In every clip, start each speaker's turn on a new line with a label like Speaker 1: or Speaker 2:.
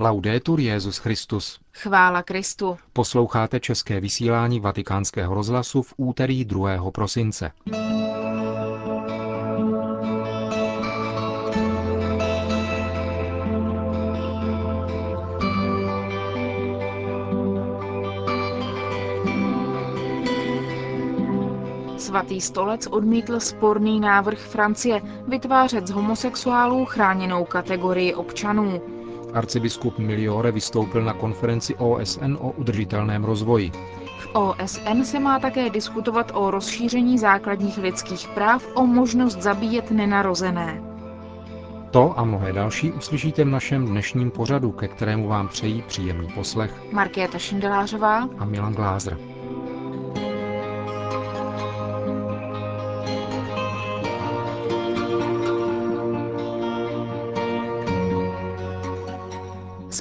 Speaker 1: Laudetur Jezus Christus.
Speaker 2: Chvála Kristu.
Speaker 1: Posloucháte české vysílání Vatikánského rozhlasu v úterý 2. prosince.
Speaker 2: Svatý stolec odmítl sporný návrh Francie vytvářet z homosexuálů chráněnou kategorii občanů.
Speaker 1: Arcibiskup Miliore vystoupil na konferenci OSN o udržitelném rozvoji.
Speaker 2: V OSN se má také diskutovat o rozšíření základních lidských práv o možnost zabíjet nenarozené.
Speaker 1: To a mnohé další uslyšíte v našem dnešním pořadu, ke kterému vám přejí příjemný poslech
Speaker 2: Markéta Šindelářová
Speaker 1: a Milan Glázer.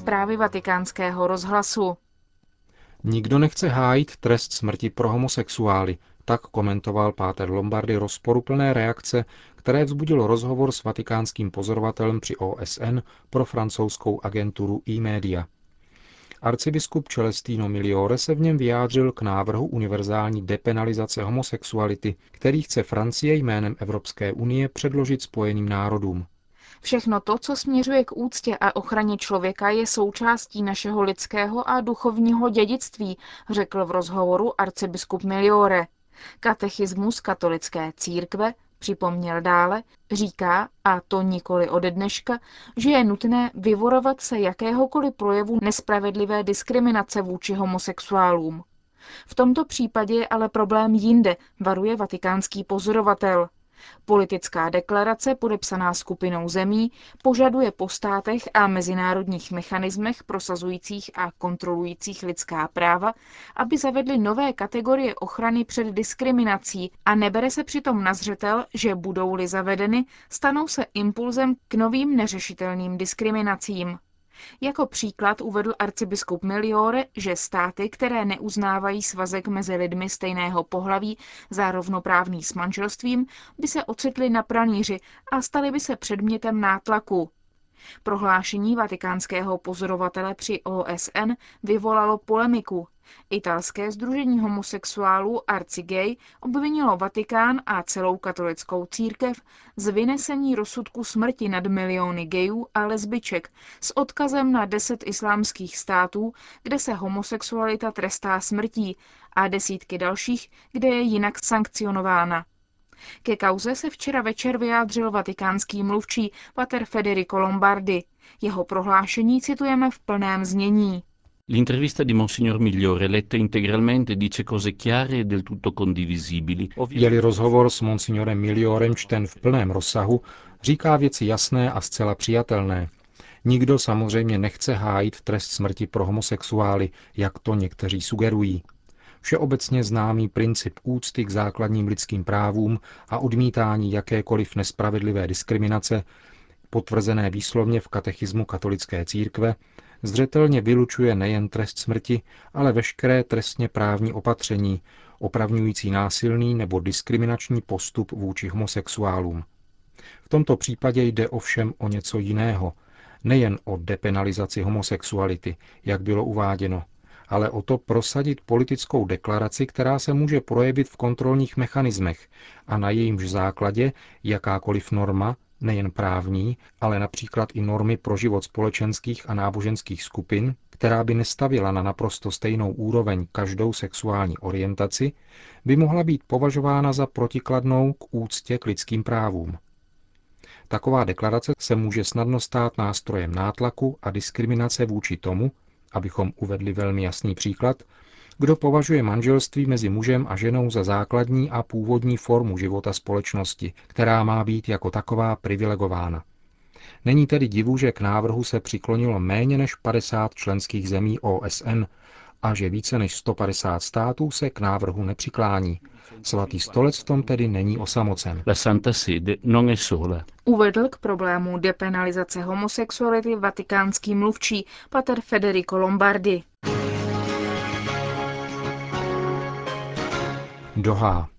Speaker 2: Zprávy vatikánského rozhlasu.
Speaker 1: Nikdo nechce hájit trest smrti pro homosexuály, tak komentoval Páter Lombardy rozporuplné reakce, které vzbudil rozhovor s vatikánským pozorovatelem při OSN pro francouzskou agenturu e-media. Arcibiskup Celestino Miliore se v něm vyjádřil k návrhu univerzální depenalizace homosexuality, který chce Francie jménem Evropské unie předložit Spojeným národům.
Speaker 2: Všechno to, co směřuje k úctě a ochraně člověka, je součástí našeho lidského a duchovního dědictví, řekl v rozhovoru arcibiskup Miliore. Katechismus katolické církve, připomněl dále, říká, a to nikoli ode dneška, že je nutné vyvorovat se jakéhokoliv projevu nespravedlivé diskriminace vůči homosexuálům. V tomto případě je ale problém jinde, varuje vatikánský pozorovatel. Politická deklarace podepsaná skupinou zemí požaduje po státech a mezinárodních mechanismech prosazujících a kontrolujících lidská práva, aby zavedly nové kategorie ochrany před diskriminací a nebere se přitom na zřetel, že budou-li zavedeny, stanou se impulzem k novým neřešitelným diskriminacím. Jako příklad uvedl arcibiskup Miliore, že státy, které neuznávají svazek mezi lidmi stejného pohlaví za rovnoprávný s manželstvím, by se ocitly na pranýři a staly by se předmětem nátlaku. Prohlášení vatikánského pozorovatele při OSN vyvolalo polemiku. Italské združení homosexuálů Arcigay obvinilo Vatikán a celou katolickou církev z vynesení rozsudku smrti nad miliony gejů a lesbiček s odkazem na deset islámských států, kde se homosexualita trestá smrtí a desítky dalších, kde je jinak sankcionována. Ke kauze se včera večer vyjádřil vatikánský mluvčí pater Federico Lombardi. Jeho prohlášení citujeme v plném znění.
Speaker 3: L'intervista di Monsignor Migliore, letta integralmente, dice cose chiare e del tutto condivisibili.
Speaker 1: Je-li rozhovor s Monsignorem Miliorem čten v plném rozsahu, říká věci jasné a zcela přijatelné. Nikdo samozřejmě nechce hájit trest smrti pro homosexuály, jak to někteří sugerují. Všeobecně známý princip úcty k základním lidským právům a odmítání jakékoliv nespravedlivé diskriminace, potvrzené výslovně v katechismu katolické církve, zřetelně vylučuje nejen trest smrti, ale veškeré trestně právní opatření, opravňující násilný nebo diskriminační postup vůči homosexuálům. V tomto případě jde ovšem o něco jiného, nejen o depenalizaci homosexuality, jak bylo uváděno, ale o to prosadit politickou deklaraci, která se může projevit v kontrolních mechanismech a na jejímž základě jakákoliv norma, nejen právní, ale například i normy pro život společenských a náboženských skupin, která by nestavila na naprosto stejnou úroveň každou sexuální orientaci, by mohla být považována za protikladnou k úctě k lidským právům. Taková deklarace se může snadno stát nástrojem nátlaku a diskriminace vůči tomu, abychom uvedli velmi jasný příklad, kdo považuje manželství mezi mužem a ženou za základní a původní formu života společnosti, která má být jako taková privilegována. Není tedy divu, že k návrhu se přiklonilo méně než 50 členských zemí OSN a že více než 150 států se k návrhu nepřiklání. Svatý stolec v tom tedy není osamocen.
Speaker 2: Uvedl k problému depenalizace homosexuality vatikánský mluvčí pater Federico Lombardi.
Speaker 1: Doha.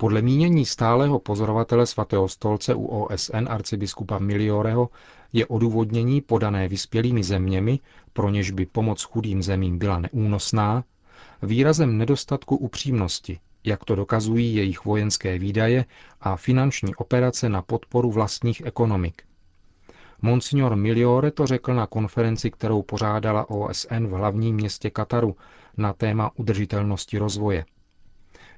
Speaker 1: Podle mínění stálého pozorovatele svatého stolce u OSN arcibiskupa Milioreho je odůvodnění podané vyspělými zeměmi, pro něž by pomoc chudým zemím byla neúnosná, výrazem nedostatku upřímnosti, jak to dokazují jejich vojenské výdaje a finanční operace na podporu vlastních ekonomik. Monsignor Miliore to řekl na konferenci, kterou pořádala OSN v hlavním městě Kataru na téma udržitelnosti rozvoje.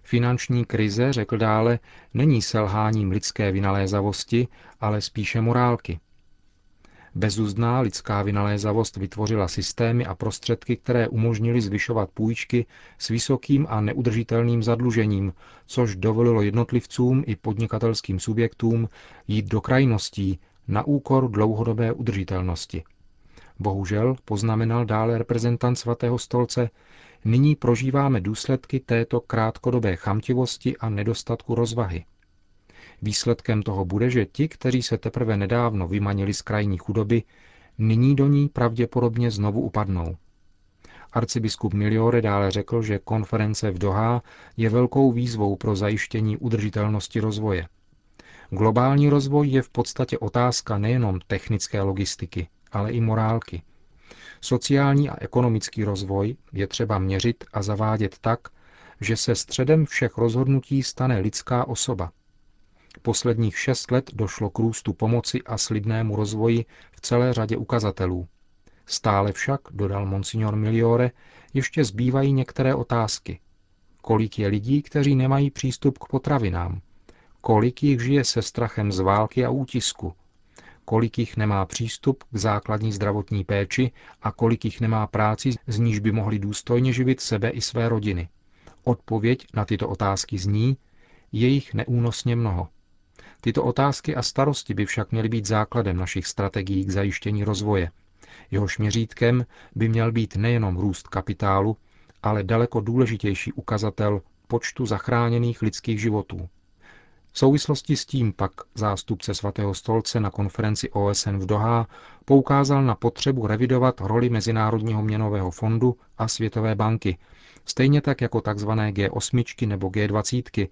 Speaker 1: Finanční krize, řekl dále, není selháním lidské vynalézavosti, ale spíše morálky. Bezúzná lidská vynalézavost vytvořila systémy a prostředky, které umožnily zvyšovat půjčky s vysokým a neudržitelným zadlužením, což dovolilo jednotlivcům i podnikatelským subjektům jít do krajností na úkor dlouhodobé udržitelnosti. Bohužel, poznamenal dále reprezentant svatého stolce, nyní prožíváme důsledky této krátkodobé chamtivosti a nedostatku rozvahy. Výsledkem toho bude, že ti, kteří se teprve nedávno vymanili z krajní chudoby, nyní do ní pravděpodobně znovu upadnou. Arcibiskup Miliore dále řekl, že konference v Dohá je velkou výzvou pro zajištění udržitelnosti rozvoje. Globální rozvoj je v podstatě otázka nejenom technické logistiky, ale i morálky. Sociální a ekonomický rozvoj je třeba měřit a zavádět tak, že se středem všech rozhodnutí stane lidská osoba – Posledních šest let došlo k růstu pomoci a slibnému rozvoji v celé řadě ukazatelů. Stále však, dodal monsignor Miliore, ještě zbývají některé otázky. Kolik je lidí, kteří nemají přístup k potravinám? Kolik jich žije se strachem z války a útisku? Kolik jich nemá přístup k základní zdravotní péči a kolik jich nemá práci, z níž by mohli důstojně živit sebe i své rodiny? Odpověď na tyto otázky zní, je jich neúnosně mnoho. Tyto otázky a starosti by však měly být základem našich strategií k zajištění rozvoje. Jehož měřítkem by měl být nejenom růst kapitálu, ale daleko důležitější ukazatel počtu zachráněných lidských životů. V souvislosti s tím pak zástupce svatého stolce na konferenci OSN v Dohá poukázal na potřebu revidovat roli Mezinárodního měnového fondu a Světové banky, stejně tak jako tzv. G8 nebo G20,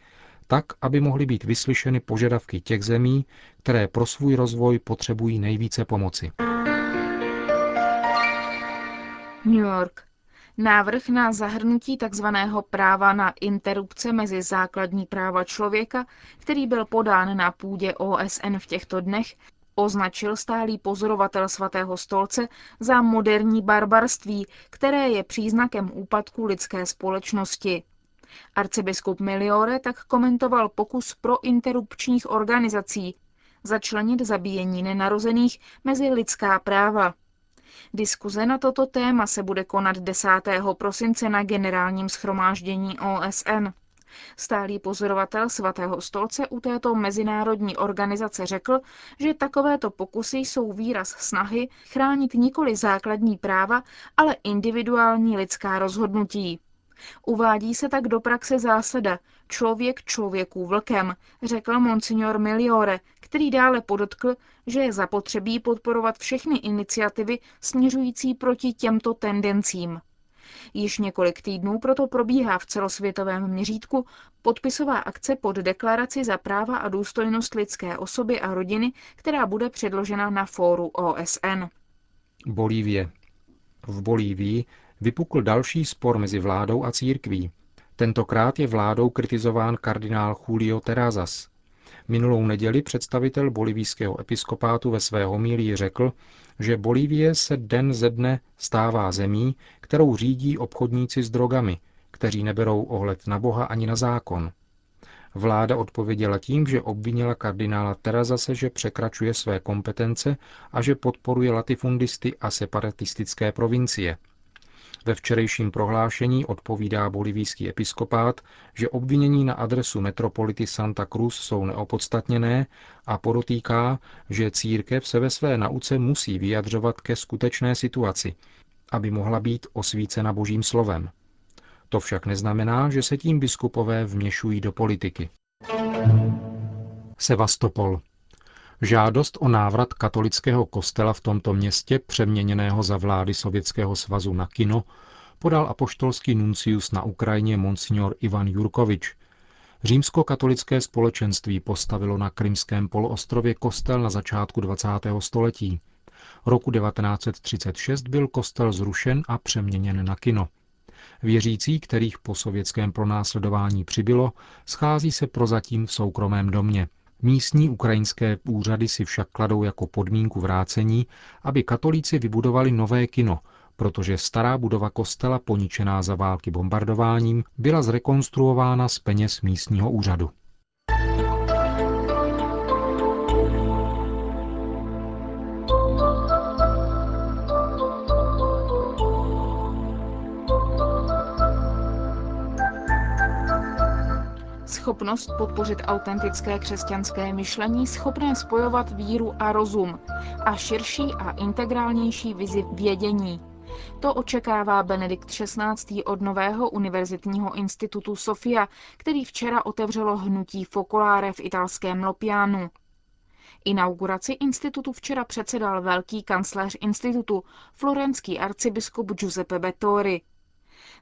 Speaker 1: tak, aby mohly být vyslyšeny požadavky těch zemí, které pro svůj rozvoj potřebují nejvíce pomoci.
Speaker 2: New York. Návrh na zahrnutí tzv. práva na interrupce mezi základní práva člověka, který byl podán na půdě OSN v těchto dnech, označil stálý pozorovatel svatého stolce za moderní barbarství, které je příznakem úpadku lidské společnosti. Arcibiskup Miliore tak komentoval pokus pro interrupčních organizací začlenit zabíjení nenarozených mezi lidská práva. Diskuze na toto téma se bude konat 10. prosince na generálním schromáždění OSN. Stálý pozorovatel svatého stolce u této mezinárodní organizace řekl, že takovéto pokusy jsou výraz snahy chránit nikoli základní práva, ale individuální lidská rozhodnutí. Uvádí se tak do praxe zásada člověk člověku vlkem, řekl monsignor Miliore, který dále podotkl, že je zapotřebí podporovat všechny iniciativy směřující proti těmto tendencím. Již několik týdnů proto probíhá v celosvětovém měřítku podpisová akce pod deklaraci za práva a důstojnost lidské osoby a rodiny, která bude předložena na fóru OSN.
Speaker 1: Bolívie. V Bolívii vypukl další spor mezi vládou a církví. Tentokrát je vládou kritizován kardinál Julio Terrazas. Minulou neděli představitel bolivijského episkopátu ve své homílii řekl, že Bolívie se den ze dne stává zemí, kterou řídí obchodníci s drogami, kteří neberou ohled na Boha ani na zákon. Vláda odpověděla tím, že obvinila kardinála Terazase, že překračuje své kompetence a že podporuje latifundisty a separatistické provincie – ve včerejším prohlášení odpovídá bolivijský episkopát, že obvinění na adresu metropolity Santa Cruz jsou neopodstatněné a podotýká, že církev se ve své nauce musí vyjadřovat ke skutečné situaci, aby mohla být osvícena božím slovem. To však neznamená, že se tím biskupové vměšují do politiky. Sevastopol. Žádost o návrat katolického kostela v tomto městě, přeměněného za vlády Sovětského svazu na kino, podal apoštolský nuncius na Ukrajině monsignor Ivan Jurkovič. Římskokatolické společenství postavilo na Krymském poloostrově kostel na začátku 20. století. Roku 1936 byl kostel zrušen a přeměněn na kino. Věřící, kterých po sovětském pronásledování přibylo, schází se prozatím v soukromém domě. Místní ukrajinské úřady si však kladou jako podmínku vrácení, aby katolíci vybudovali nové kino, protože stará budova kostela poničená za války bombardováním byla zrekonstruována z peněz místního úřadu.
Speaker 2: Schopnost podpořit autentické křesťanské myšlení, schopné spojovat víru a rozum a širší a integrálnější vizi vědění. To očekává Benedikt XVI. od nového univerzitního institutu Sofia, který včera otevřelo hnutí Focolare v italském Lopianu. Inauguraci institutu včera předsedal velký kancléř institutu, florenský arcibiskup Giuseppe Bettori.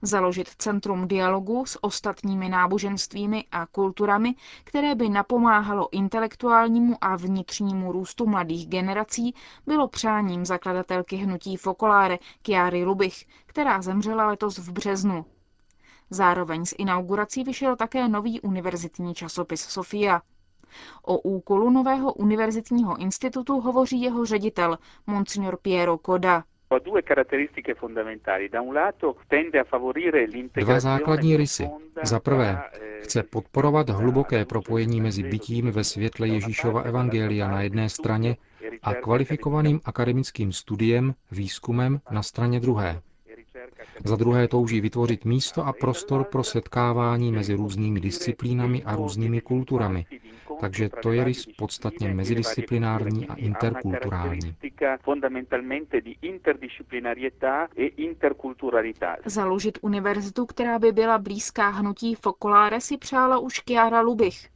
Speaker 2: Založit centrum dialogu s ostatními náboženstvími a kulturami, které by napomáhalo intelektuálnímu a vnitřnímu růstu mladých generací, bylo přáním zakladatelky hnutí Focolare Chiary Lubich, která zemřela letos v březnu. Zároveň s inaugurací vyšel také nový univerzitní časopis Sofia. O úkolu nového univerzitního institutu hovoří jeho ředitel, monsignor Piero Coda.
Speaker 1: Dva základní rysy. Za prvé, chce podporovat hluboké propojení mezi bytím ve světle Ježíšova evangelia na jedné straně a kvalifikovaným akademickým studiem, výzkumem na straně druhé. Za druhé touží vytvořit místo a prostor pro setkávání mezi různými disciplínami a různými kulturami, takže to je rys podstatně mezidisciplinární a interkulturální.
Speaker 2: Založit univerzitu, která by byla blízká hnutí Focolare, si přála už Chiara Lubich.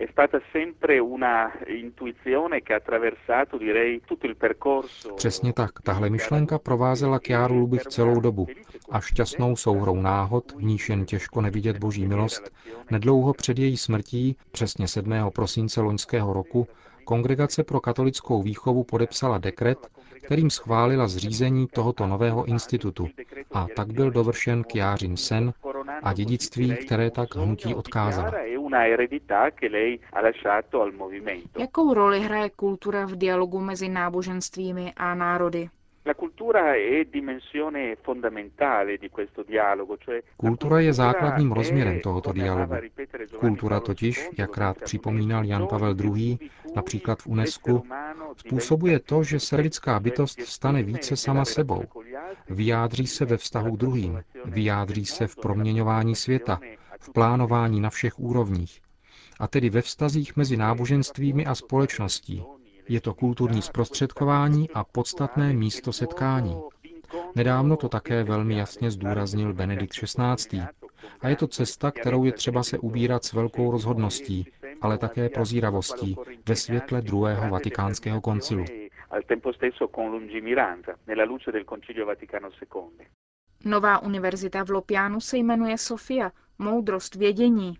Speaker 4: È stata sempre una intuizione che ha attraversato, direi, tutto il percorso.
Speaker 1: Přesně tak. Tahle myšlenka provázela Kiáru Lubich celou dobu a šťastnou souhrou náhod, v níž jen těžko nevidět boží milost, nedlouho před její smrtí, přesně 7. prosince loňského roku, Kongregace pro katolickou výchovu podepsala dekret, kterým schválila zřízení tohoto nového institutu a tak byl dovršen Kjářin sen a dědictví, které tak hnutí odkázala.
Speaker 2: Jakou roli hraje kultura v dialogu mezi náboženstvími a národy?
Speaker 1: Kultura je základním rozměrem tohoto dialogu. Kultura totiž, jak rád připomínal Jan Pavel II., například v UNESCO, způsobuje to, že se lidská bytost stane více sama sebou. Vyjádří se ve vztahu k druhým, vyjádří se v proměňování světa, v plánování na všech úrovních, a tedy ve vztazích mezi náboženstvími a společností, je to kulturní zprostředkování a podstatné místo setkání. Nedávno to také velmi jasně zdůraznil Benedikt XVI. A je to cesta, kterou je třeba se ubírat s velkou rozhodností, ale také prozíravostí ve světle druhého vatikánského koncilu.
Speaker 2: Nová univerzita v Lopianu se jmenuje Sofia, moudrost vědění.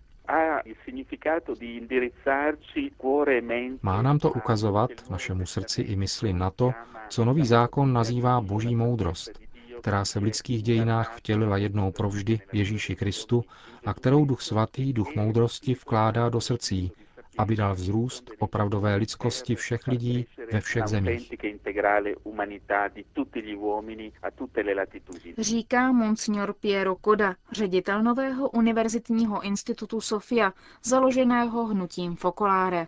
Speaker 1: Má nám to ukazovat, našemu srdci i mysli, na to, co nový zákon nazývá boží moudrost, která se v lidských dějinách vtělila jednou provždy v Ježíši Kristu a kterou Duch Svatý, Duch moudrosti vkládá do srdcí, aby dal vzrůst opravdové lidskosti všech lidí ve všech zemích.
Speaker 2: Říká monsignor Piero Coda, ředitel nového univerzitního institutu Sofia, založeného hnutím Focolare.